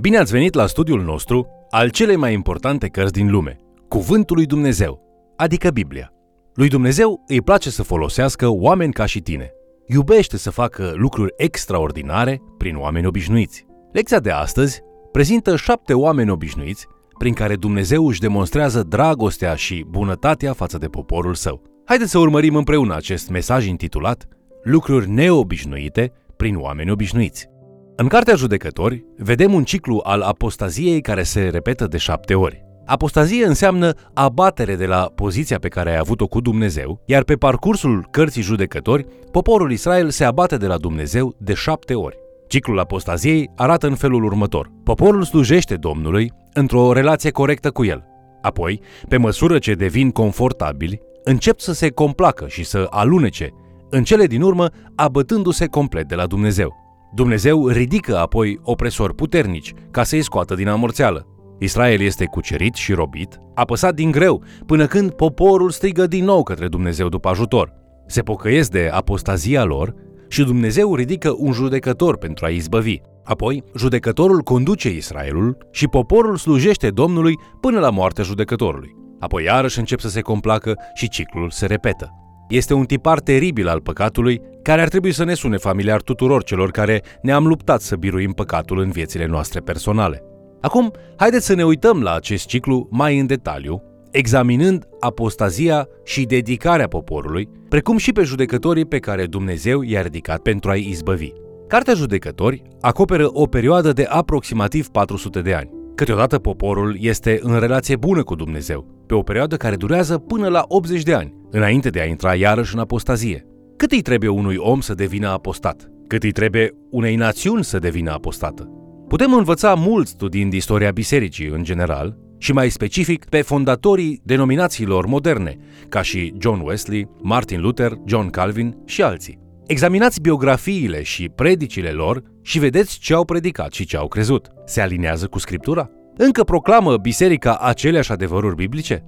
Bine ați venit la studiul nostru al celei mai importante cărți din lume, Cuvântul lui Dumnezeu, adică Biblia. Lui Dumnezeu îi place să folosească oameni ca și tine. Iubește să facă lucruri extraordinare prin oameni obișnuiți. Lecția de astăzi prezintă șapte oameni obișnuiți prin care Dumnezeu își demonstrează dragostea și bunătatea față de poporul său. Haideți să urmărim împreună acest mesaj intitulat Lucruri neobișnuite prin oameni obișnuiți. În Cartea Judecători vedem un ciclu al apostaziei care se repetă de șapte ori. Apostazie înseamnă abatere de la poziția pe care ai avut-o cu Dumnezeu, iar pe parcursul cărții judecători, poporul Israel se abate de la Dumnezeu de șapte ori. Ciclul apostaziei arată în felul următor. Poporul slujește Domnului într-o relație corectă cu el. Apoi, pe măsură ce devin confortabili, încep să se complacă și să alunece, în cele din urmă abătându-se complet de la Dumnezeu. Dumnezeu ridică apoi opresori puternici ca să-i scoată din amorțeală. Israel este cucerit și robit, apăsat din greu, până când poporul strigă din nou către Dumnezeu după ajutor. Se pocăiesc de apostazia lor și Dumnezeu ridică un judecător pentru a izbăvi. Apoi, judecătorul conduce Israelul și poporul slujește Domnului până la moartea judecătorului. Apoi iarăși încep să se complacă și ciclul se repetă. Este un tipar teribil al păcatului care ar trebui să ne sune familiar tuturor celor care ne-am luptat să biruim păcatul în viețile noastre personale. Acum, haideți să ne uităm la acest ciclu mai în detaliu, examinând apostazia și dedicarea poporului, precum și pe judecătorii pe care Dumnezeu i-a ridicat pentru a-i izbăvi. Cartea Judecători acoperă o perioadă de aproximativ 400 de ani. Câteodată poporul este în relație bună cu Dumnezeu, pe o perioadă care durează până la 80 de ani, înainte de a intra iarăși în apostazie. Cât îi trebuie unui om să devină apostat? Cât îi trebuie unei națiuni să devină apostată? Putem învăța mult din istoria bisericii în general și mai specific pe fondatorii denominațiilor moderne, ca și John Wesley, Martin Luther, John Calvin și alții. Examinați biografiile și predicile lor și vedeți ce au predicat și ce au crezut. Se alinează cu Scriptura? Încă proclamă biserica aceleași adevăruri biblice?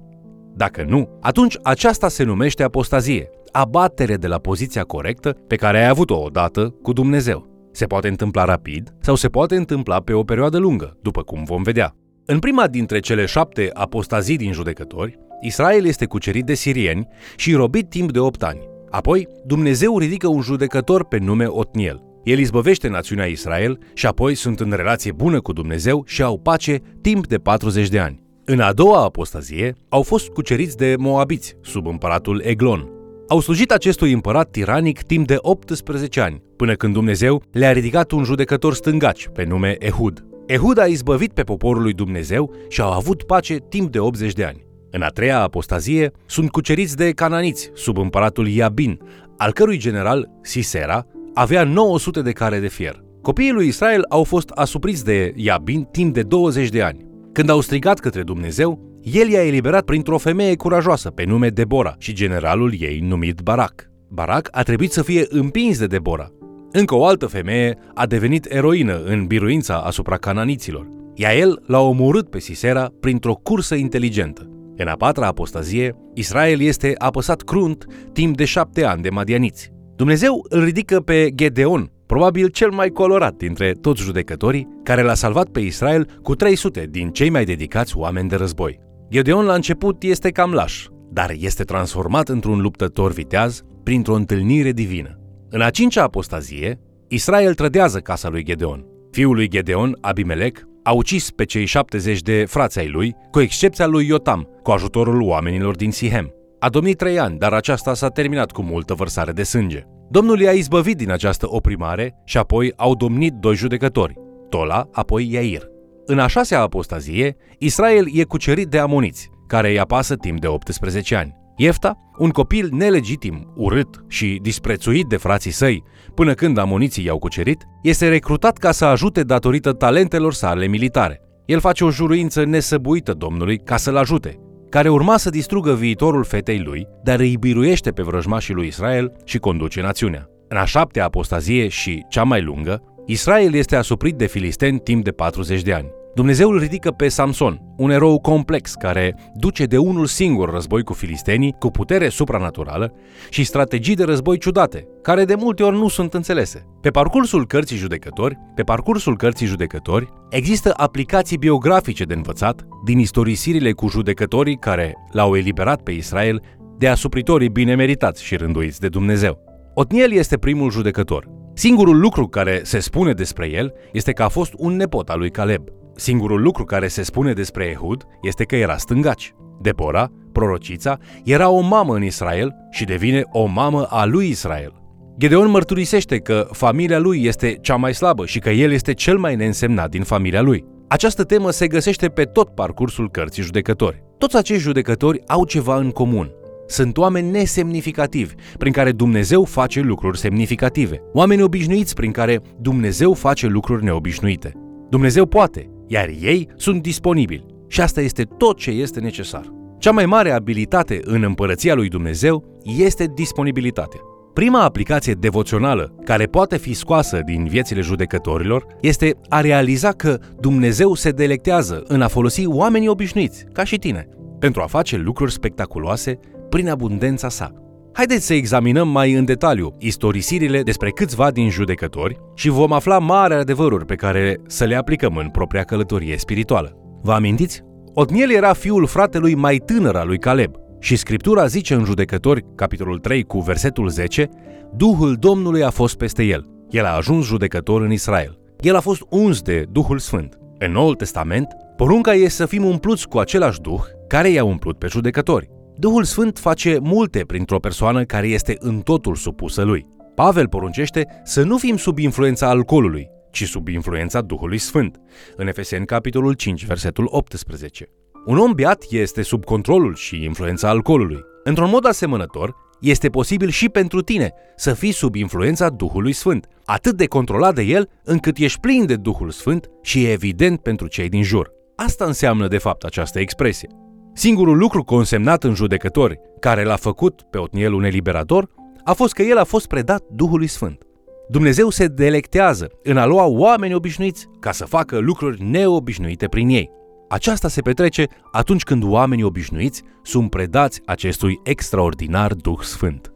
Dacă nu, atunci aceasta se numește apostazie, abatere de la poziția corectă pe care ai avut-o odată cu Dumnezeu. Se poate întâmpla rapid sau se poate întâmpla pe o perioadă lungă, după cum vom vedea. În prima dintre cele șapte apostazii din judecători, Israel este cucerit de sirieni și robit timp de 8 ani. Apoi, Dumnezeu ridică un judecător pe nume Otniel. El izbăvește națiunea Israel și apoi sunt în relație bună cu Dumnezeu și au pace timp de 40 de ani. În a doua apostazie, au fost cuceriți de moabiți sub împăratul Eglon. Au slujit acestui împărat tiranic timp de 18 ani, până când Dumnezeu le-a ridicat un judecător stângaci pe nume Ehud. Ehud a izbăvit pe poporul lui Dumnezeu și au avut pace timp de 80 de ani. În a treia apostazie sunt cuceriți de cananiți sub împăratul Iabin, al cărui general, Sisera, avea 900 de care de fier. Copiii lui Israel au fost asupriți de Iabin timp de 20 de ani. Când au strigat către Dumnezeu, el i-a eliberat printr-o femeie curajoasă pe nume Debora și generalul ei numit Barak. Barak a trebuit să fie împins de Debora. Încă o altă femeie a devenit eroină în biruința asupra cananiților. Ea el l-a omorât pe Sisera printr-o cursă inteligentă. În a patra apostazie, Israel este apăsat crunt timp de șapte ani de madianiți. Dumnezeu îl ridică pe Gedeon, probabil cel mai colorat dintre toți judecătorii, care l-a salvat pe Israel cu 300 din cei mai dedicați oameni de război. Gedeon la început este cam laș, dar este transformat într-un luptător viteaz printr-o întâlnire divină. În a cincea apostazie, Israel trădează casa lui Gedeon. Fiul lui Gedeon, Abimelec, a ucis pe cei 70 de frați ai lui, cu excepția lui Iotam, cu ajutorul oamenilor din Sihem. A domnit trei ani, dar aceasta s-a terminat cu multă vărsare de sânge. Domnul i-a izbăvit din această oprimare și apoi au domnit doi judecători, Tola, apoi Iair. În a șasea apostazie, Israel e cucerit de amoniți, care îi apasă timp de 18 ani. Iefta, un copil nelegitim, urât și disprețuit de frații săi, până când amoniții i-au cucerit, este recrutat ca să ajute datorită talentelor sale militare. El face o juruință nesăbuită Domnului ca să-l ajute, care urma să distrugă viitorul fetei lui, dar îi biruiește pe vrăjmașii lui Israel și conduce națiunea. În a șaptea apostazie și cea mai lungă, Israel este asuprit de filisteni timp de 40 de ani. Dumnezeu îl ridică pe Samson, un erou complex care duce de unul singur război cu filistenii, cu putere supranaturală și strategii de război ciudate, care de multe ori nu sunt înțelese. Pe parcursul cărții judecători, pe parcursul cărții judecători, există aplicații biografice de învățat din istorisirile cu judecătorii care l-au eliberat pe Israel de asupritorii bine meritați și rânduiți de Dumnezeu. Otniel este primul judecător. Singurul lucru care se spune despre el este că a fost un nepot al lui Caleb. Singurul lucru care se spune despre Ehud este că era stângaci. Debora, prorocița, era o mamă în Israel și devine o mamă a lui Israel. Gedeon mărturisește că familia lui este cea mai slabă și că el este cel mai neînsemnat din familia lui. Această temă se găsește pe tot parcursul cărții judecători. Toți acești judecători au ceva în comun. Sunt oameni nesemnificativi, prin care Dumnezeu face lucruri semnificative. Oameni obișnuiți prin care Dumnezeu face lucruri neobișnuite. Dumnezeu poate, iar ei sunt disponibili. Și asta este tot ce este necesar. Cea mai mare abilitate în împărăția lui Dumnezeu este disponibilitatea. Prima aplicație devoțională care poate fi scoasă din viețile judecătorilor este a realiza că Dumnezeu se delectează în a folosi oamenii obișnuiți, ca și tine, pentru a face lucruri spectaculoase prin abundența sa. Haideți să examinăm mai în detaliu istorisirile despre câțiva din judecători și vom afla mari adevăruri pe care să le aplicăm în propria călătorie spirituală. Vă amintiți? Otniel era fiul fratelui mai tânăr al lui Caleb și Scriptura zice în Judecători, capitolul 3 cu versetul 10, Duhul Domnului a fost peste el. El a ajuns judecător în Israel. El a fost uns de Duhul Sfânt. În Noul Testament, porunca e să fim umpluți cu același Duh care i-a umplut pe judecători. Duhul Sfânt face multe printr-o persoană care este în totul supusă lui. Pavel poruncește să nu fim sub influența alcoolului, ci sub influența Duhului Sfânt, în Efeseni capitolul 5, versetul 18. Un om beat este sub controlul și influența alcoolului. Într-un mod asemănător, este posibil și pentru tine să fii sub influența Duhului Sfânt, atât de controlat de el încât ești plin de Duhul Sfânt și e evident pentru cei din jur. Asta înseamnă de fapt această expresie. Singurul lucru consemnat în judecători care l-a făcut pe Otniel un eliberator a fost că el a fost predat Duhului Sfânt. Dumnezeu se delectează în a lua oameni obișnuiți ca să facă lucruri neobișnuite prin ei. Aceasta se petrece atunci când oamenii obișnuiți sunt predați acestui extraordinar Duh Sfânt.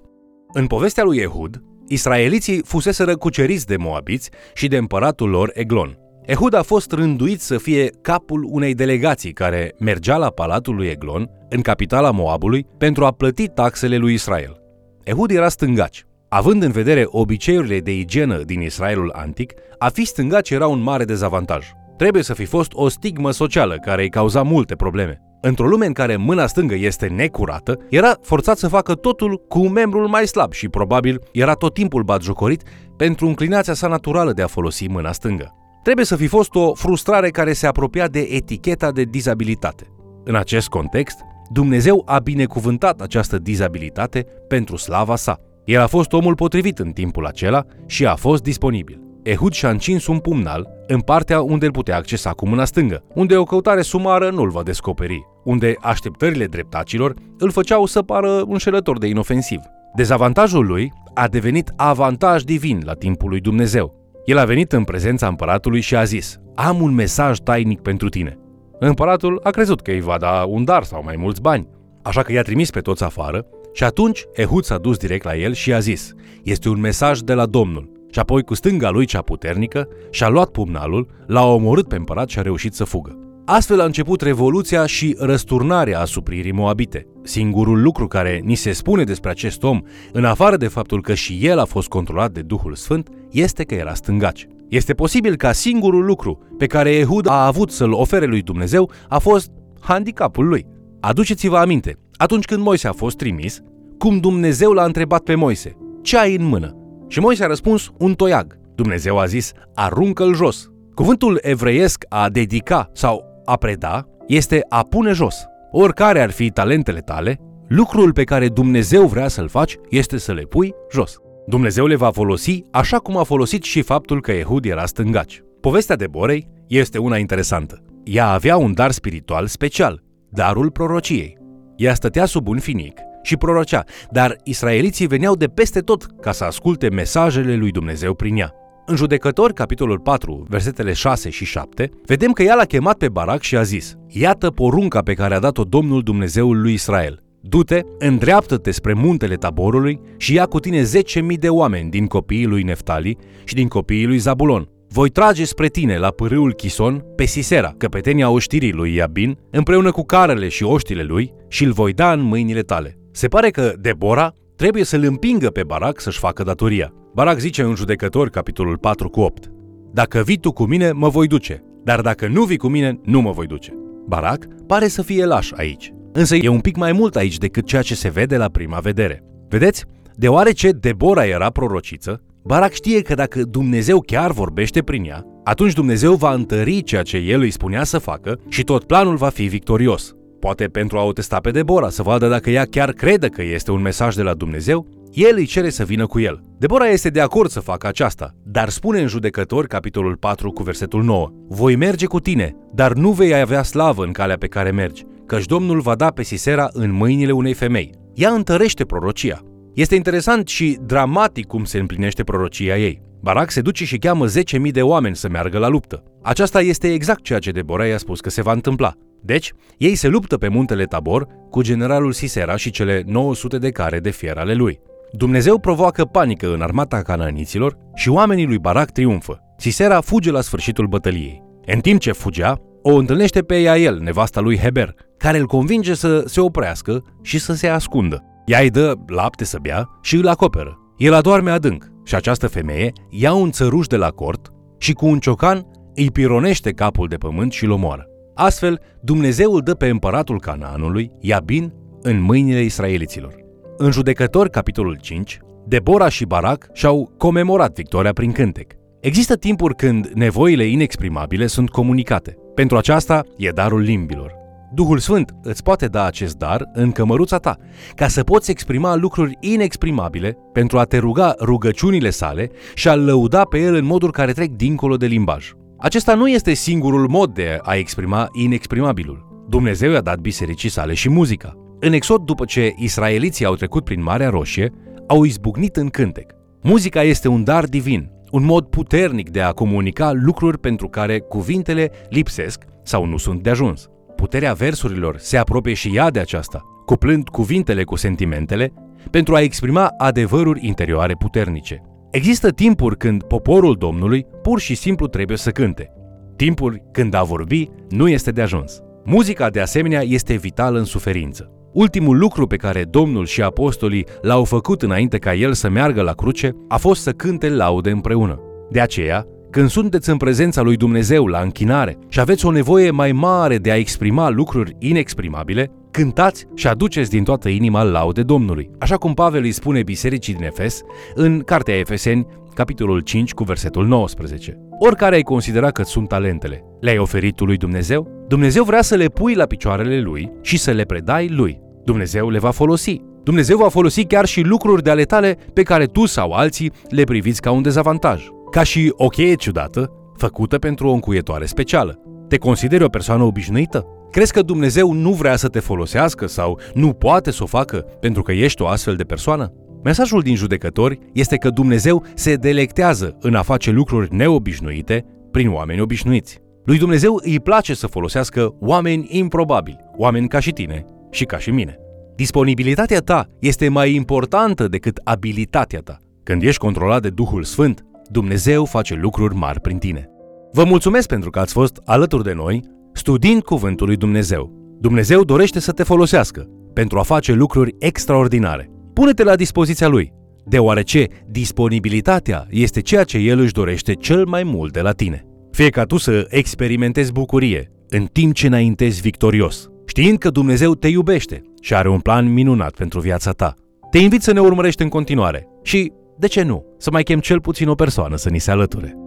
În povestea lui Ehud, israeliții fuseseră cuceriți de moabiți și de împăratul lor Eglon. Ehud a fost rânduit să fie capul unei delegații care mergea la palatul lui Eglon, în capitala Moabului, pentru a plăti taxele lui Israel. Ehud era stângaci. Având în vedere obiceiurile de igienă din Israelul antic, a fi stângaci era un mare dezavantaj. Trebuie să fi fost o stigmă socială care îi cauza multe probleme. Într-o lume în care mâna stângă este necurată, era forțat să facă totul cu membrul mai slab și probabil era tot timpul batjocorit pentru înclinația sa naturală de a folosi mâna stângă. Trebuie să fi fost o frustrare care se apropia de eticheta de dizabilitate. În acest context, Dumnezeu a binecuvântat această dizabilitate pentru slava sa. El a fost omul potrivit în timpul acela și a fost disponibil. Ehud și-a încins un pumnal în partea unde îl putea accesa cu mâna stângă, unde o căutare sumară nu-l va descoperi, unde așteptările dreptacilor îl făceau să pară înșelător de inofensiv. Dezavantajul lui a devenit avantaj divin la timpul lui Dumnezeu. El a venit în prezența împăratului și a zis, am un mesaj tainic pentru tine. Împăratul a crezut că îi va da un dar sau mai mulți bani, așa că i-a trimis pe toți afară și atunci Ehud s-a dus direct la el și a zis, este un mesaj de la Domnul. Și apoi cu stânga lui cea puternică și-a luat pumnalul, l-a omorât pe împărat și a reușit să fugă. Astfel a început revoluția și răsturnarea asupririi moabite. Singurul lucru care ni se spune despre acest om, în afară de faptul că și el a fost controlat de Duhul Sfânt, este că era stângaci. Este posibil ca singurul lucru pe care Ehud a avut să-l ofere lui Dumnezeu a fost handicapul lui. Aduceți-vă aminte, atunci când Moise a fost trimis, cum Dumnezeu l-a întrebat pe Moise, ce ai în mână? Și Moise a răspuns, un toiag. Dumnezeu a zis, aruncă-l jos. Cuvântul evreiesc a dedica sau a preda este a pune jos. Oricare ar fi talentele tale, lucrul pe care Dumnezeu vrea să-l faci este să le pui jos. Dumnezeu le va folosi așa cum a folosit și faptul că Ehud era stângaci. Povestea de Borei este una interesantă. Ea avea un dar spiritual special, darul prorociei. Ea stătea sub un finic și prorocea, dar israeliții veneau de peste tot ca să asculte mesajele lui Dumnezeu prin ea. În judecători, capitolul 4, versetele 6 și 7, vedem că ea l-a chemat pe Barac și a zis Iată porunca pe care a dat-o Domnul Dumnezeul lui Israel. Du-te, îndreaptă-te spre muntele taborului și ia cu tine 10.000 de oameni din copiii lui Neftali și din copiii lui Zabulon. Voi trage spre tine la pârâul Chison pe Sisera, căpetenia oștirii lui Iabin, împreună cu carele și oștile lui și îl voi da în mâinile tale. Se pare că Debora trebuie să-l împingă pe Barac să-și facă datoria. Barac zice în judecător, capitolul 4 cu 8, Dacă vii tu cu mine, mă voi duce, dar dacă nu vii cu mine, nu mă voi duce. Barac pare să fie laș aici, însă e un pic mai mult aici decât ceea ce se vede la prima vedere. Vedeți? Deoarece Debora era prorociță, Barac știe că dacă Dumnezeu chiar vorbește prin ea, atunci Dumnezeu va întări ceea ce el îi spunea să facă și tot planul va fi victorios. Poate pentru a o testa pe Debora, să vadă dacă ea chiar crede că este un mesaj de la Dumnezeu, el îi cere să vină cu el. Debora este de acord să facă aceasta, dar spune în judecători, capitolul 4, cu versetul 9, Voi merge cu tine, dar nu vei avea slavă în calea pe care mergi, căci Domnul va da pe Sisera în mâinile unei femei. Ea întărește prorocia. Este interesant și dramatic cum se împlinește prorocia ei. Barac se duce și cheamă 10.000 de oameni să meargă la luptă. Aceasta este exact ceea ce Deborah i-a spus că se va întâmpla. Deci, ei se luptă pe muntele Tabor cu generalul Sisera și cele 900 de care de fier ale lui. Dumnezeu provoacă panică în armata cananiților și oamenii lui Barac triumfă. Sisera fuge la sfârșitul bătăliei. În timp ce fugea, o întâlnește pe Iael, nevasta lui Heber, care îl convinge să se oprească și să se ascundă. Ea îi dă lapte să bea și îl acoperă. El adorme adânc și această femeie ia un țăruș de la cort și cu un ciocan îi pironește capul de pământ și îl omoară. Astfel, Dumnezeu îl dă pe împăratul Canaanului, Iabin, în mâinile israeliților. În judecători, capitolul 5, Debora și Barac și-au comemorat victoria prin cântec. Există timpuri când nevoile inexprimabile sunt comunicate. Pentru aceasta e darul limbilor. Duhul Sfânt îți poate da acest dar în cămăruța ta, ca să poți exprima lucruri inexprimabile pentru a te ruga rugăciunile sale și a-L lăuda pe El în moduri care trec dincolo de limbaj. Acesta nu este singurul mod de a exprima inexprimabilul. Dumnezeu i-a dat bisericii sale și muzica. În Exod, după ce israeliții au trecut prin Marea Roșie, au izbucnit în cântec. Muzica este un dar divin, un mod puternic de a comunica lucruri pentru care cuvintele lipsesc sau nu sunt de ajuns. Puterea versurilor se apropie și ea de aceasta, cuplând cuvintele cu sentimentele pentru a exprima adevăruri interioare puternice. Există timpuri când poporul Domnului pur și simplu trebuie să cânte. Timpuri când a vorbi nu este de ajuns. Muzica, de asemenea, este vitală în suferință. Ultimul lucru pe care Domnul și apostolii l-au făcut înainte ca el să meargă la cruce a fost să cânte laude împreună. De aceea, când sunteți în prezența lui Dumnezeu la închinare și aveți o nevoie mai mare de a exprima lucruri inexprimabile, cântați și aduceți din toată inima laude Domnului. Așa cum Pavel îi spune bisericii din Efes în Cartea Efeseni, capitolul 5 cu versetul 19. Oricare ai considera că sunt talentele, le-ai oferit tu lui Dumnezeu? Dumnezeu vrea să le pui la picioarele lui și să le predai lui. Dumnezeu le va folosi. Dumnezeu va folosi chiar și lucruri de ale tale pe care tu sau alții le priviți ca un dezavantaj. Ca și o cheie ciudată, făcută pentru o încuietoare specială. Te consideri o persoană obișnuită? Crezi că Dumnezeu nu vrea să te folosească sau nu poate să o facă pentru că ești o astfel de persoană? Mesajul din judecători este că Dumnezeu se delectează în a face lucruri neobișnuite prin oameni obișnuiți. Lui Dumnezeu îi place să folosească oameni improbabili, oameni ca și tine și ca și mine. Disponibilitatea ta este mai importantă decât abilitatea ta. Când ești controlat de Duhul Sfânt, Dumnezeu face lucruri mari prin tine. Vă mulțumesc pentru că ați fost alături de noi studiind Cuvântul lui Dumnezeu. Dumnezeu dorește să te folosească pentru a face lucruri extraordinare. Pune-te la dispoziția Lui, deoarece disponibilitatea este ceea ce El își dorește cel mai mult de la tine. Fie ca tu să experimentezi bucurie în timp ce înaintezi victorios, știind că Dumnezeu te iubește și are un plan minunat pentru viața ta. Te invit să ne urmărești în continuare și, de ce nu, să mai chem cel puțin o persoană să ni se alăture.